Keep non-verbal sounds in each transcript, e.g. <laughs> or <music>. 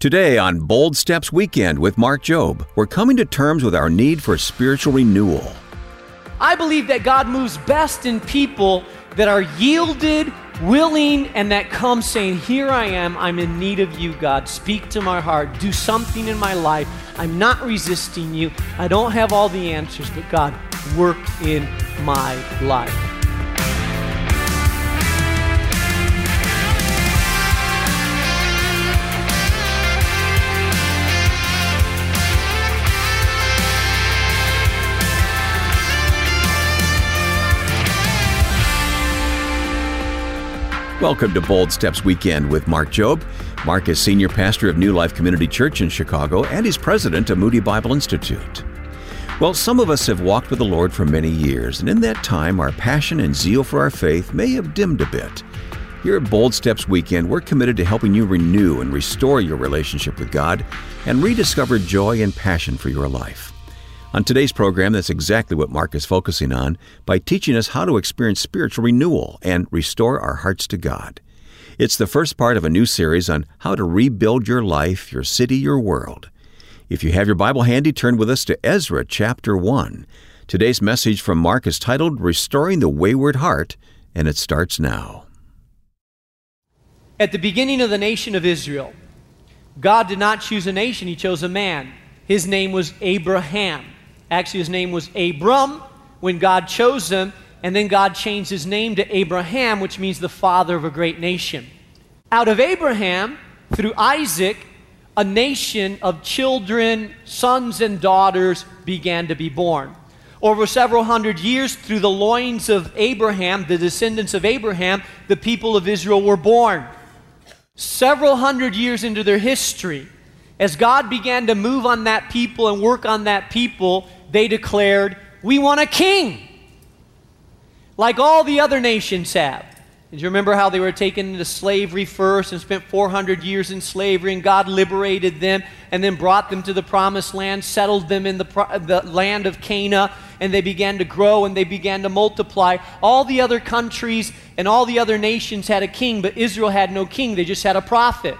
Today on Bold Steps Weekend with Mark Jobe, we're coming to terms with our need for spiritual renewal. I believe that God moves best in people that are yielded, willing, and that come saying, Here I am, I'm in need of you, God. Speak to my heart, do something in my life. I'm not resisting you. I don't have all the answers, but God, work in my life. Welcome to Bold Steps Weekend with Mark Jobe. Mark is senior pastor of New Life Community Church in Chicago and he's president of Moody Bible Institute. Well, some of us have walked with the Lord for many years, and in that time, our passion and zeal for our faith may have dimmed a bit. Here at Bold Steps Weekend, we're committed to helping you renew and restore your relationship with God and rediscover joy and passion for your life. On today's program, that's exactly what Mark is focusing on by teaching us how to experience spiritual renewal and restore our hearts to God. It's the first part of a new series on how to rebuild your life, your city, your world. If you have your Bible handy, turn with us to Ezra chapter 1. Today's message from Mark is titled Restoring the Wayward Heart, and it starts now. At the beginning of the nation of Israel, God did not choose a nation, He chose a man. His name was Abraham. Actually, his name was Abram when God chose him, and then God changed his name to Abraham, which means the father of a great nation. Out of Abraham, through Isaac, a nation of children, sons, and daughters began to be born. Over several hundred years, through the loins of Abraham, the descendants of Abraham, the people of Israel were born. Several hundred years into their history, as God began to move on that people and work on that people, they declared, We want a king, like all the other nations have. Did you remember how they were taken into slavery first and spent 400 years in slavery, and God liberated them and then brought them to the promised land, settled them in the, the land of Canaan, and they began to grow and they began to multiply. All the other countries and all the other nations had a king, but Israel had no king, they just had a prophet.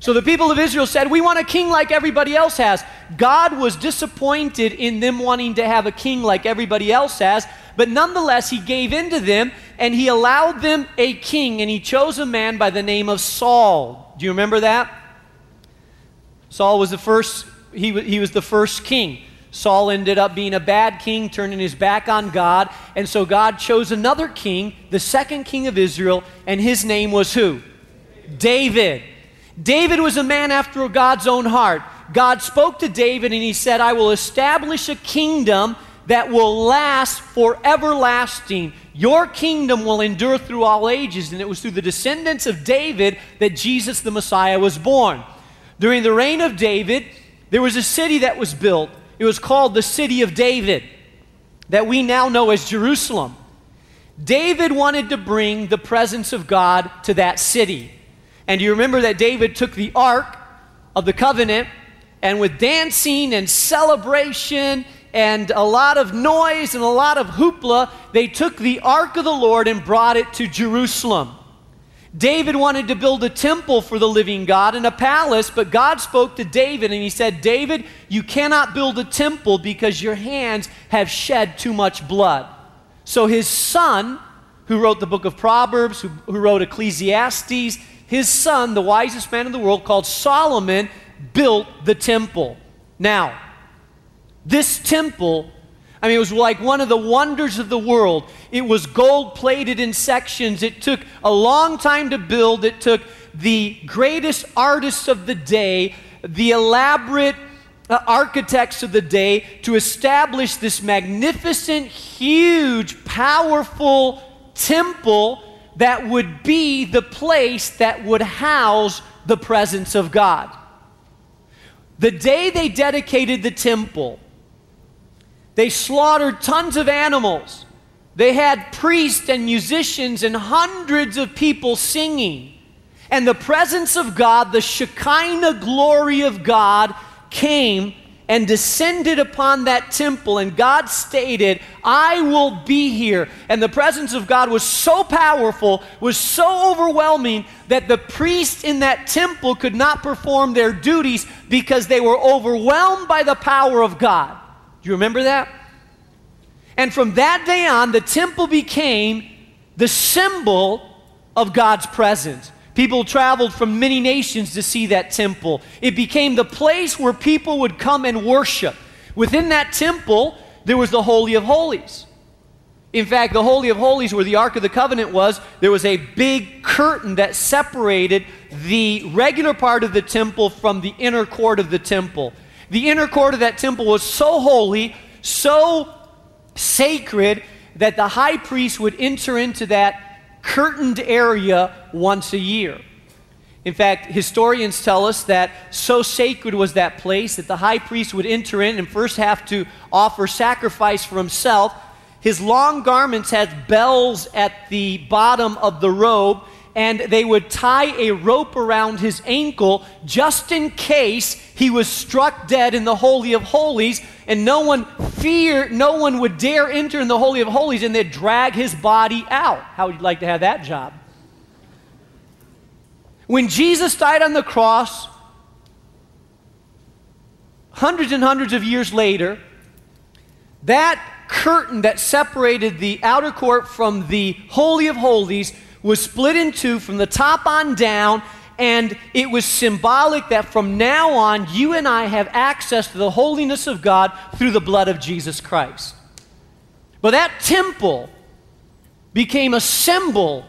So the people of Israel said, We want a king like everybody else has. God was disappointed in them wanting to have a king like everybody else has, but nonetheless, he gave in to them and he allowed them a king, and he chose a man by the name of Saul. Do you remember that? Saul was the first, he, he was the first king. Saul ended up being a bad king, turning his back on God, and so God chose another king, the second king of Israel, and his name was who? David. David was a man after God's own heart. God spoke to David and he said, I will establish a kingdom that will last for everlasting. Your kingdom will endure through all ages. And it was through the descendants of David that Jesus the Messiah was born. During the reign of David, there was a city that was built. It was called the City of David, that we now know as Jerusalem. David wanted to bring the presence of God to that city. And you remember that David took the ark of the covenant, and with dancing and celebration and a lot of noise and a lot of hoopla, they took the ark of the Lord and brought it to Jerusalem. David wanted to build a temple for the living God and a palace, but God spoke to David and he said, David, you cannot build a temple because your hands have shed too much blood. So his son, who wrote the book of Proverbs, who, who wrote Ecclesiastes, his son, the wisest man in the world, called Solomon, built the temple. Now, this temple, I mean, it was like one of the wonders of the world. It was gold plated in sections. It took a long time to build. It took the greatest artists of the day, the elaborate uh, architects of the day to establish this magnificent, huge, powerful temple that would be the place that would house the presence of God. The day they dedicated the temple, they slaughtered tons of animals. They had priests and musicians and hundreds of people singing. And the presence of God, the Shekinah glory of God, came and descended upon that temple. And God stated, I will be here. And the presence of God was so powerful, was so overwhelming, that the priests in that temple could not perform their duties because they were overwhelmed by the power of God. Do you remember that? And from that day on, the temple became the symbol of God's presence. People traveled from many nations to see that temple. It became the place where people would come and worship. Within that temple, there was the Holy of Holies. In fact, the Holy of Holies, where the Ark of the Covenant was, there was a big curtain that separated the regular part of the temple from the inner court of the temple. The inner court of that temple was so holy, so sacred, that the high priest would enter into that curtained area once a year. In fact, historians tell us that so sacred was that place that the high priest would enter in and first have to offer sacrifice for himself. His long garments had bells at the bottom of the robe, and they would tie a rope around his ankle just in case he was struck dead in the Holy of Holies, and no one feared, no one would dare enter in the Holy of Holies, and they'd drag his body out. How would you like to have that job? When Jesus died on the cross, hundreds and hundreds of years later, that curtain that separated the outer court from the Holy of Holies was split in two from the top on down, and it was symbolic that from now on, you and I have access to the holiness of God through the blood of Jesus Christ. But that temple became a symbol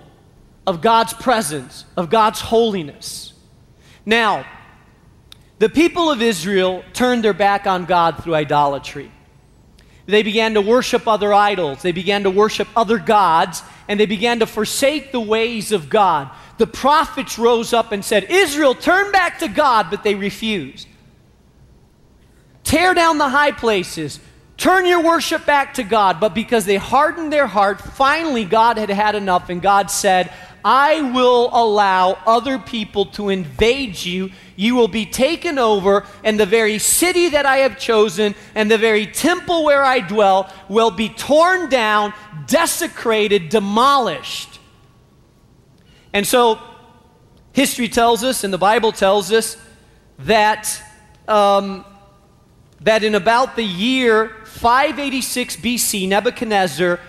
of God's presence, of God's holiness. Now, the people of Israel turned their back on God through idolatry. They began to worship other idols. They began to worship other gods, and they began to forsake the ways of God. The prophets rose up and said, Israel, turn back to God, but they refused. Tear down the high places. Turn your worship back to God. But because they hardened their heart, finally God had had enough, and God said, I will allow other people to invade you. You will be taken over, and the very city that I have chosen and the very temple where I dwell will be torn down, desecrated, demolished. And so, history tells us, and the Bible tells us, that, um, that in about the year 586 BC, Nebuchadnezzar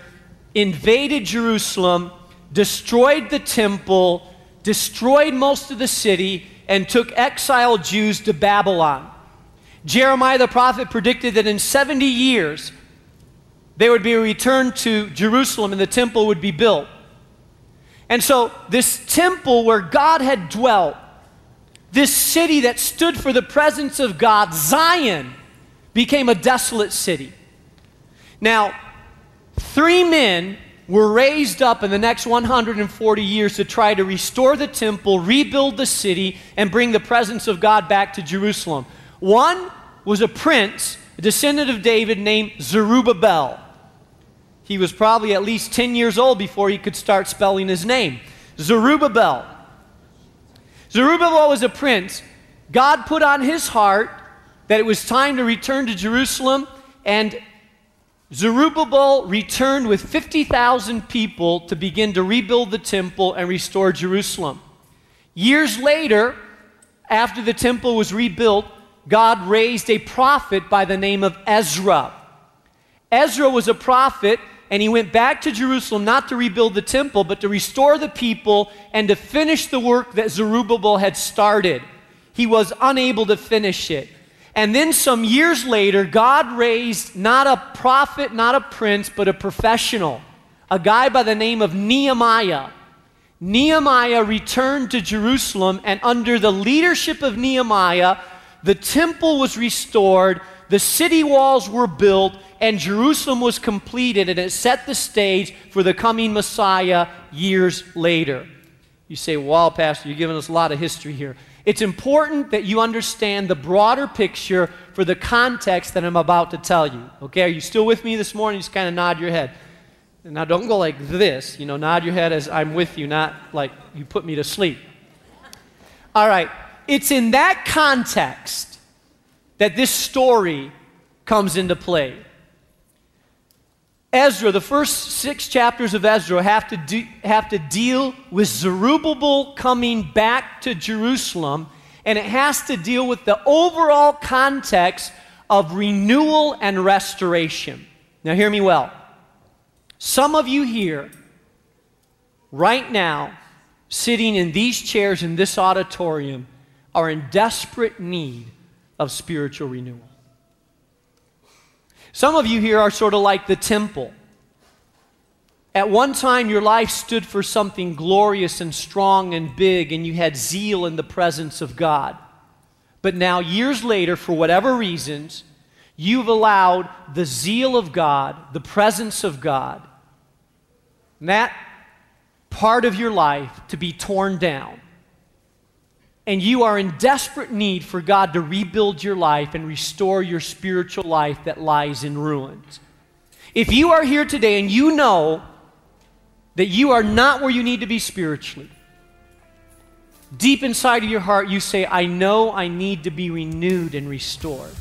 invaded Jerusalem destroyed the temple, destroyed most of the city, and took exiled Jews to Babylon. Jeremiah the prophet predicted that in 70 years they would be returned to Jerusalem and the temple would be built. And so, this temple where God had dwelt, this city that stood for the presence of God, Zion, became a desolate city. Now, three men were raised up in the next 140 years to try to restore the temple, rebuild the city, and bring the presence of God back to Jerusalem. One was a prince, a descendant of David named Zerubbabel. He was probably at least 10 years old before he could start spelling his name. Zerubbabel. Zerubbabel was a prince. God put on his heart that it was time to return to Jerusalem, and Zerubbabel returned with 50,000 people to begin to rebuild the temple and restore Jerusalem. Years later, after the temple was rebuilt, God raised a prophet by the name of Ezra. Ezra was a prophet, and he went back to Jerusalem not to rebuild the temple, but to restore the people and to finish the work that Zerubbabel had started. He was unable to finish it. And then some years later, God raised not a prophet, not a prince, but a professional, a guy by the name of Nehemiah. Nehemiah returned to Jerusalem, and under the leadership of Nehemiah, the temple was restored, the city walls were built, and Jerusalem was completed, and it set the stage for the coming Messiah years later. You say, Wow, Pastor, you're giving us a lot of history here. It's important that you understand the broader picture for the context that I'm about to tell you. Okay, are you still with me this morning? Just kind of nod your head. Now, don't go like this. You know, nod your head as I'm with you, not like you put me to sleep. All right, it's in that context that this story comes into play. Ezra, the first six chapters of Ezra, have to, do, have to deal with Zerubbabel coming back to Jerusalem, and it has to deal with the overall context of renewal and restoration. Now, hear me well. Some of you here, right now, sitting in these chairs in this auditorium, are in desperate need of spiritual renewal. Some of you here are sort of like the temple. At one time, your life stood for something glorious and strong and big, and you had zeal in the presence of God. But now, years later, for whatever reasons, you've allowed the zeal of God, the presence of God, that part of your life to be torn down and you are in desperate need for God to rebuild your life and restore your spiritual life that lies in ruins. If you are here today and you know that you are not where you need to be spiritually, deep inside of your heart you say, I know I need to be renewed and restored,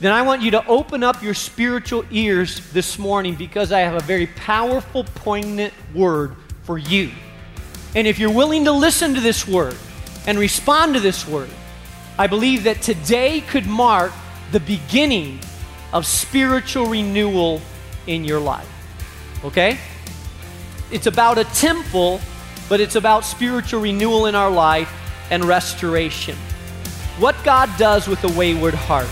then I want you to open up your spiritual ears this morning because I have a very powerful, poignant word for you. And if you're willing to listen to this word, and respond to this word, I believe that today could mark the beginning of spiritual renewal in your life. Okay? It's about a temple, but it's about spiritual renewal in our life and restoration. What God does with a wayward heart.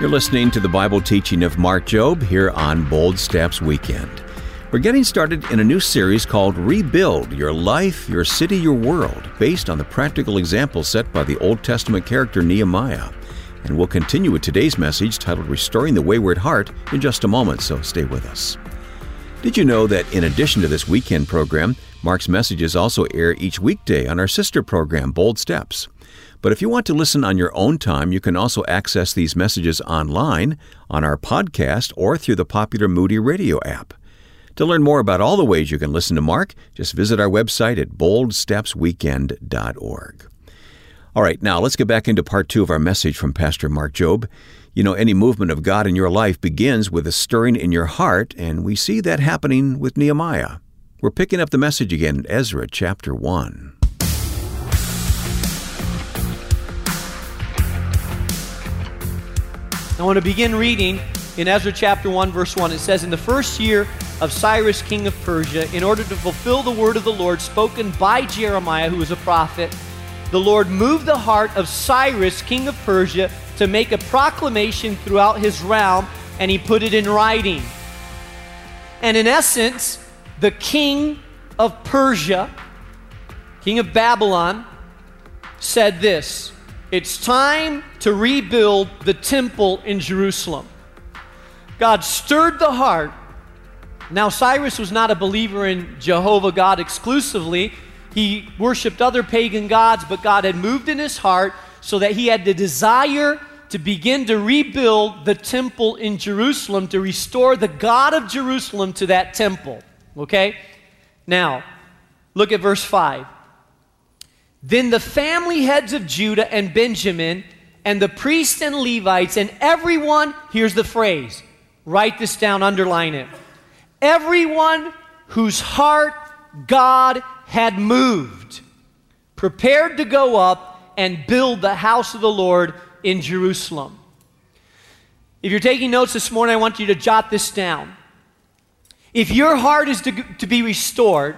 You're listening to the Bible teaching of Mark Jobe here on Bold Steps Weekend. We're getting started in a new series called Rebuild Your Life, Your City, Your World, based on the practical example set by the Old Testament character Nehemiah. And we'll continue with today's message titled Restoring the Wayward Heart in just a moment, so stay with us. Did you know that in addition to this weekend program, Mark's messages also air each weekday on our sister program, Bold Steps? But if you want to listen on your own time, you can also access these messages online, on our podcast, or through the popular Moody Radio app. To learn more about all the ways you can listen to Mark, just visit our website at boldstepsweekend.org. All right, now let's get back into part two of our message from Pastor Mark Jobe. You know, any movement of God in your life begins with a stirring in your heart, and we see that happening with Nehemiah. We're picking up the message again in Ezra chapter 1. I want to begin reading in Ezra chapter 1, verse 1. It says, In the first year of Cyrus, king of Persia, in order to fulfill the word of the Lord spoken by Jeremiah, who was a prophet, the Lord moved the heart of Cyrus, king of Persia, to make a proclamation throughout his realm, and he put it in writing. And in essence, the king of Persia, king of Babylon, said this It's time to rebuild the temple in Jerusalem. God stirred the heart now, Cyrus was not a believer in Jehovah God exclusively. He worshiped other pagan gods, but God had moved in his heart so that he had the desire to begin to rebuild the temple in Jerusalem, to restore the God of Jerusalem to that temple. Okay? Now, look at verse 5. Then the family heads of Judah and Benjamin, and the priests and Levites, and everyone, here's the phrase write this down, underline it everyone whose heart God had moved, prepared to go up and build the house of the Lord in Jerusalem. If you're taking notes this morning, I want you to jot this down. If your heart is to, to be restored,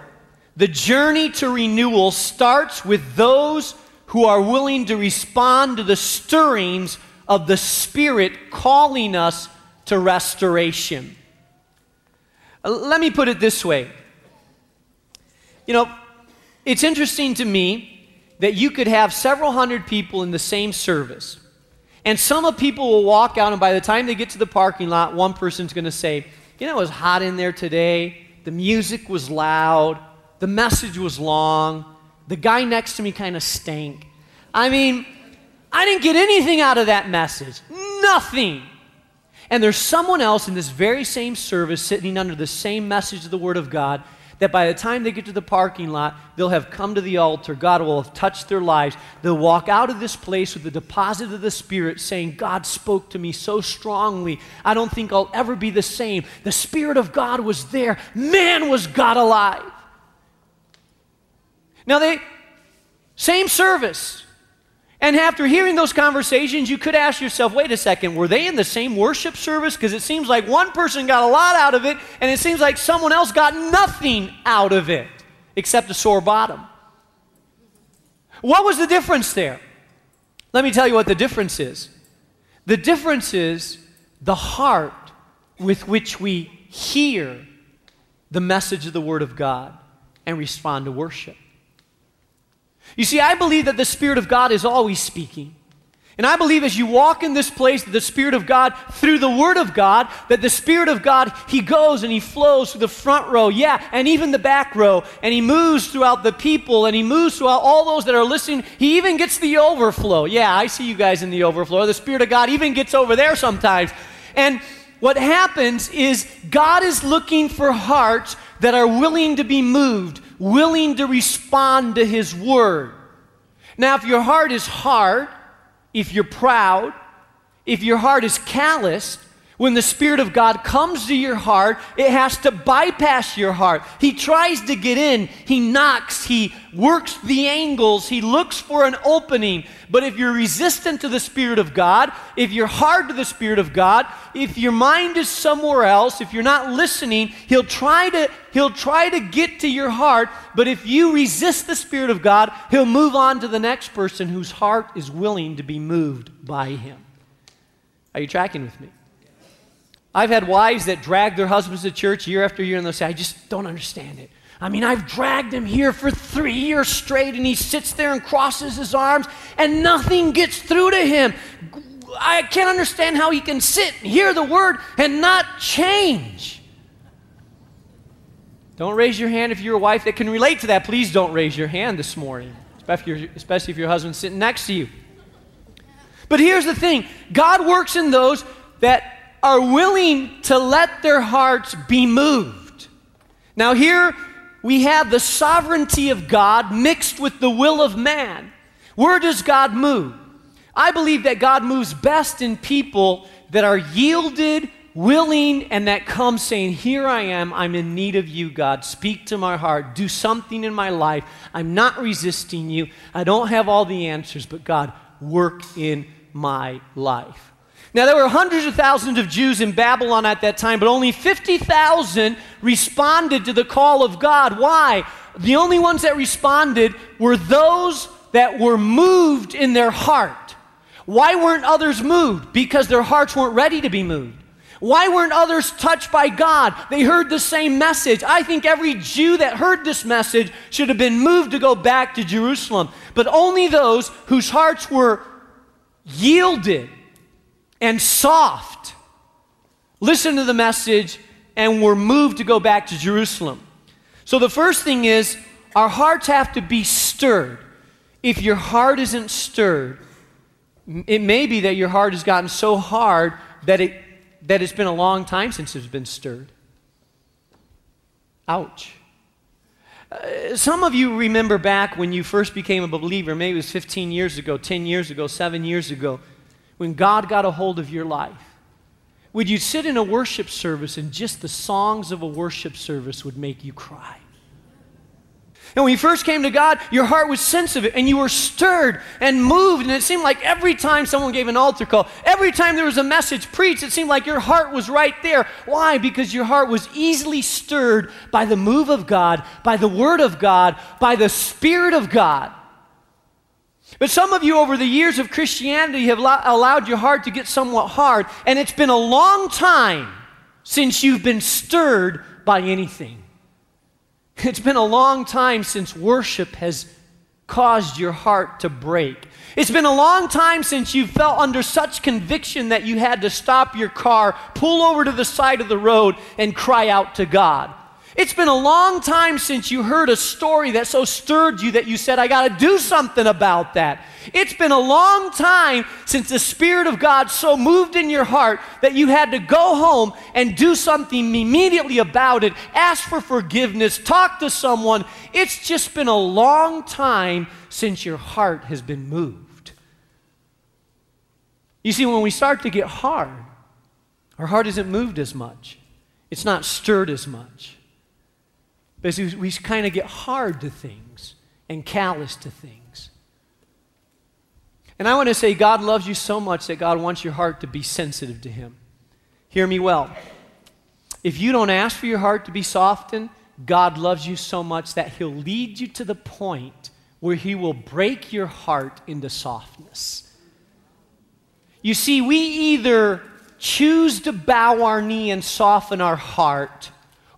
the journey to renewal starts with those who are willing to respond to the stirrings of the Spirit calling us to restoration. Uh, let me put it this way. You know, it's interesting to me that you could have several hundred people in the same service. And some of people will walk out, and by the time they get to the parking lot, one person's going to say, You know, it was hot in there today. The music was loud. The message was long. The guy next to me kind of stank. I mean, I didn't get anything out of that message. Nothing. And there's someone else in this very same service sitting under the same message of the Word of God that by the time they get to the parking lot, they'll have come to the altar. God will have touched their lives. They'll walk out of this place with the deposit of the Spirit saying, God spoke to me so strongly. I don't think I'll ever be the same. The Spirit of God was there. Man, was God alive. Now, they, same service. And after hearing those conversations, you could ask yourself, wait a second, were they in the same worship service? Because it seems like one person got a lot out of it, and it seems like someone else got nothing out of it except a sore bottom. What was the difference there? Let me tell you what the difference is. The difference is the heart with which we hear the message of the Word of God and respond to worship. You see, I believe that the Spirit of God is always speaking. And I believe as you walk in this place, the Spirit of God, through the Word of God, that the Spirit of God, He goes and He flows through the front row, yeah, and even the back row, and He moves throughout the people, and He moves throughout all those that are listening. He even gets the overflow. Yeah, I see you guys in the overflow. The Spirit of God even gets over there sometimes. And what happens is God is looking for hearts that are willing to be moved, willing to respond to His word. Now, if your heart is hard, if you're proud, if your heart is calloused, when the Spirit of God comes to your heart, it has to bypass your heart. He tries to get in, he knocks, he works the angles, he looks for an opening. But if you're resistant to the Spirit of God, if you're hard to the Spirit of God, if your mind is somewhere else, if you're not listening, he'll try to he'll try to get to your heart, but if you resist the Spirit of God, he'll move on to the next person whose heart is willing to be moved by him. Are you tracking with me? I've had wives that drag their husbands to church year after year and they'll say, I just don't understand it. I mean, I've dragged him here for three years straight and he sits there and crosses his arms and nothing gets through to him. I can't understand how he can sit and hear the word and not change. Don't raise your hand if you're a wife that can relate to that. Please don't raise your hand this morning, especially if your husband's sitting next to you. But here's the thing God works in those that are willing to let their hearts be moved. Now, here we have the sovereignty of God mixed with the will of man. Where does God move? I believe that God moves best in people that are yielded, willing, and that come saying, Here I am, I'm in need of you, God. Speak to my heart, do something in my life. I'm not resisting you. I don't have all the answers, but God, work in my life. Now, there were hundreds of thousands of Jews in Babylon at that time, but only 50,000 responded to the call of God. Why? The only ones that responded were those that were moved in their heart. Why weren't others moved? Because their hearts weren't ready to be moved. Why weren't others touched by God? They heard the same message. I think every Jew that heard this message should have been moved to go back to Jerusalem. But only those whose hearts were yielded and soft listened to the message and were moved to go back to Jerusalem. So the first thing is our hearts have to be stirred. If your heart isn't stirred, it may be that your heart has gotten so hard that, it, that it's been a long time since it's been stirred. Ouch. Uh, some of you remember back when you first became a believer, maybe it was 15 years ago, 10 years ago, 7 years ago when God got a hold of your life? Would you sit in a worship service and just the songs of a worship service would make you cry? And when you first came to God, your heart was sensitive and you were stirred and moved. And it seemed like every time someone gave an altar call, every time there was a message preached, it seemed like your heart was right there. Why? Because your heart was easily stirred by the move of God, by the Word of God, by the Spirit of God. But some of you over the years of Christianity have allowed your heart to get somewhat hard, and it's been a long time since you've been stirred by anything. <laughs> It's been a long time since worship has caused your heart to break. It's been a long time since you felt under such conviction that you had to stop your car, pull over to the side of the road, and cry out to God. It's been a long time since you heard a story that so stirred you that you said, I got to do something about that. It's been a long time since the Spirit of God so moved in your heart that you had to go home and do something immediately about it, ask for forgiveness, talk to someone. It's just been a long time since your heart has been moved. You see, when we start to get hard, our heart isn't moved as much, it's not stirred as much. Because we kind of get hard to things and callous to things. And I want to say, God loves you so much that God wants your heart to be sensitive to Him. Hear me well. If you don't ask for your heart to be softened, God loves you so much that He'll lead you to the point where He will break your heart into softness. You see, we either choose to bow our knee and soften our heart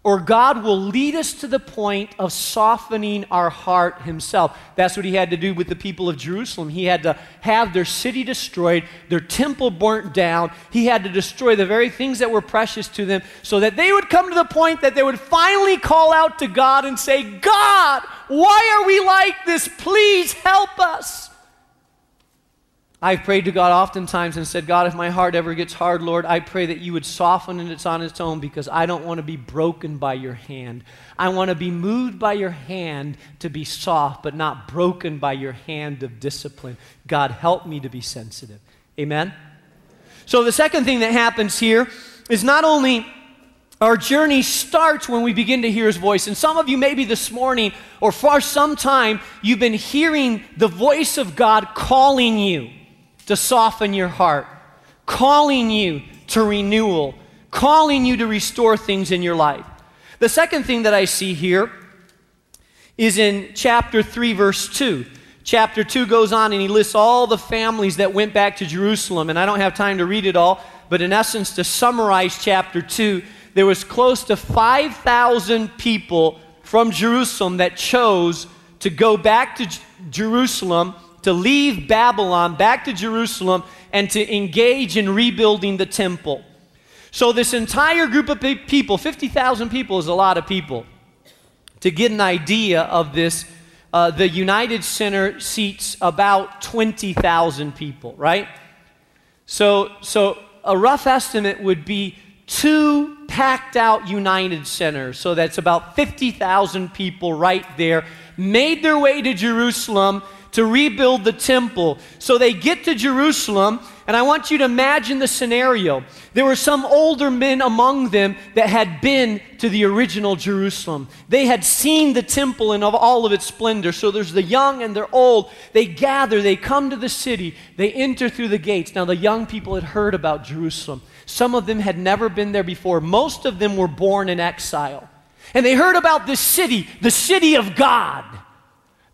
or God will lead us to the point of softening our heart Himself. That's what He had to do with the people of Jerusalem. He had to have their city destroyed, their temple burnt down. He had to destroy the very things that were precious to them so that they would come to the point that they would finally call out to God and say, God, why are we like this? Please help us. I've prayed to God oftentimes and said, God, if my heart ever gets hard, Lord, I pray that you would soften it on its own because I don't want to be broken by your hand. I want to be moved by your hand to be soft, but not broken by your hand of discipline. God, help me to be sensitive. Amen? So the second thing that happens here is not only our journey starts when we begin to hear his voice. And some of you, maybe this morning or for some time, you've been hearing the voice of God calling you to soften your heart, calling you to renewal, calling you to restore things in your life. The second thing that I see here is in chapter 3, verse 2. Chapter 2 goes on and he lists all the families that went back to Jerusalem. And I don't have time to read it all, but in essence, to summarize chapter 2, there was close to 5,000 people from Jerusalem that chose to go back to J- Jerusalem to leave Babylon back to Jerusalem and to engage in rebuilding the temple. So, this entire group of people, 50,000 people is a lot of people. To get an idea of this, uh, the United Center seats about 20,000 people, right? So, so, a rough estimate would be two packed out United Centers. So, that's about 50,000 people right there, made their way to Jerusalem to rebuild the temple. So they get to Jerusalem, and I want you to imagine the scenario. There were some older men among them that had been to the original Jerusalem. They had seen the temple in all of its splendor. So there's the young and they're old. They gather, they come to the city, they enter through the gates. Now, the young people had heard about Jerusalem. Some of them had never been there before. Most of them were born in exile. And they heard about this city, the city of God.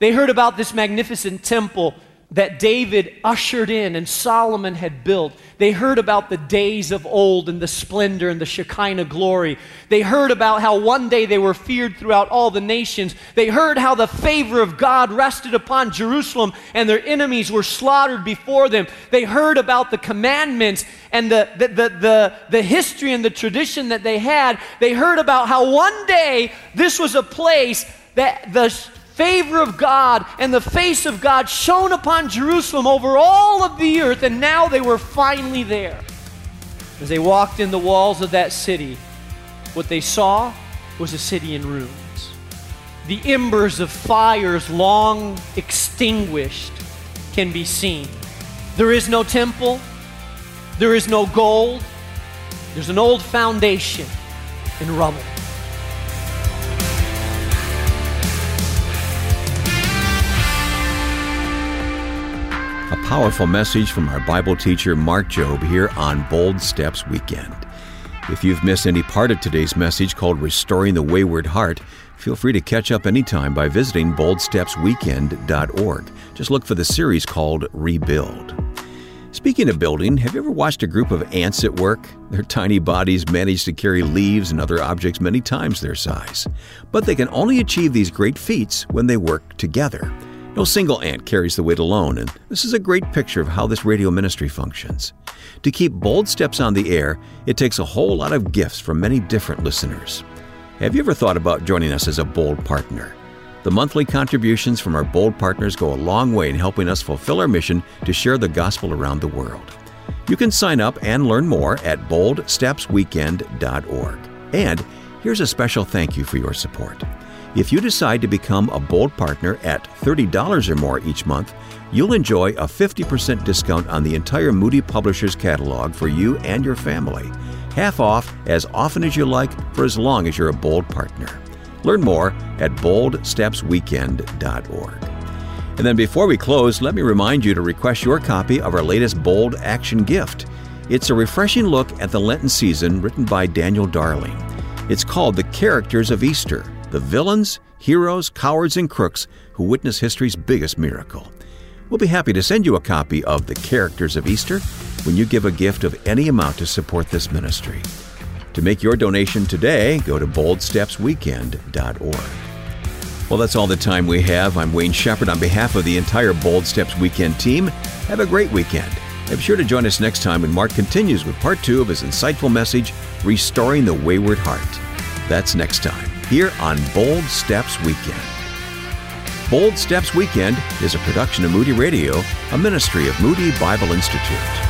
They heard about this magnificent temple that David ushered in and Solomon had built. They heard about the days of old and the splendor and the Shekinah glory. They heard about how one day they were feared throughout all the nations. They heard how the favor of God rested upon Jerusalem and their enemies were slaughtered before them. They heard about the commandments and the, the, the, the, the history and the tradition that they had. They heard about how one day this was a place that the favor of God and the face of God shone upon Jerusalem over all of the earth, and now they were finally there. As they walked in the walls of that city, what they saw was a city in ruins. The embers of fires long extinguished can be seen. There is no temple, there is no gold, there's an old foundation in rubble. Powerful message from our Bible teacher Mark Jobe here on Bold Steps Weekend. If you've missed any part of today's message called Restoring the Wayward Heart, feel free to catch up anytime by visiting boldstepsweekend.org. Just look for the series called Rebuild. Speaking of building, have you ever watched a group of ants at work? Their tiny bodies manage to carry leaves and other objects many times their size. But they can only achieve these great feats when they work together. No single ant carries the weight alone, and this is a great picture of how this radio ministry functions. To keep bold steps on the air, it takes a whole lot of gifts from many different listeners. Have you ever thought about joining us as a bold partner? The monthly contributions from our bold partners go a long way in helping us fulfill our mission to share the gospel around the world. You can sign up and learn more at boldstepsweekend.org. And here's a special thank you for your support. If you decide to become a Bold partner at $30 or more each month, you'll enjoy a 50% discount on the entire Moody Publishers catalog for you and your family. Half off as often as you like for as long as you're a Bold partner. Learn more at boldstepsweekend.org. And then before we close, let me remind you to request your copy of our latest Bold Action Gift. It's a refreshing look at the Lenten season written by Daniel Darling. It's called The Characters of Easter the villains, heroes, cowards, and crooks who witness history's biggest miracle. We'll be happy to send you a copy of The Characters of Easter when you give a gift of any amount to support this ministry. To make your donation today, go to boldstepsweekend.org. Well, that's all the time we have. I'm Wayne Shepherd on behalf of the entire Bold Steps Weekend team. Have a great weekend. And be sure to join us next time when Mark continues with part two of his insightful message, Restoring the Wayward Heart. That's next time here on Bold Steps Weekend. Bold Steps Weekend is a production of Moody Radio, a ministry of Moody Bible Institute.